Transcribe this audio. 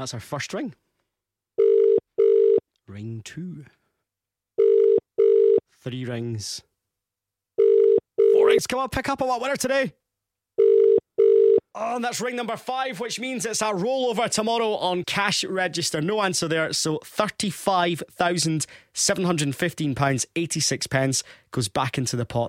That's our first ring. Ring two. Three rings. Four rings. Come on, pick up a what winner today. Oh, and that's ring number five, which means it's a rollover tomorrow on cash register. No answer there. So £35,715.86 pence goes back into the pot.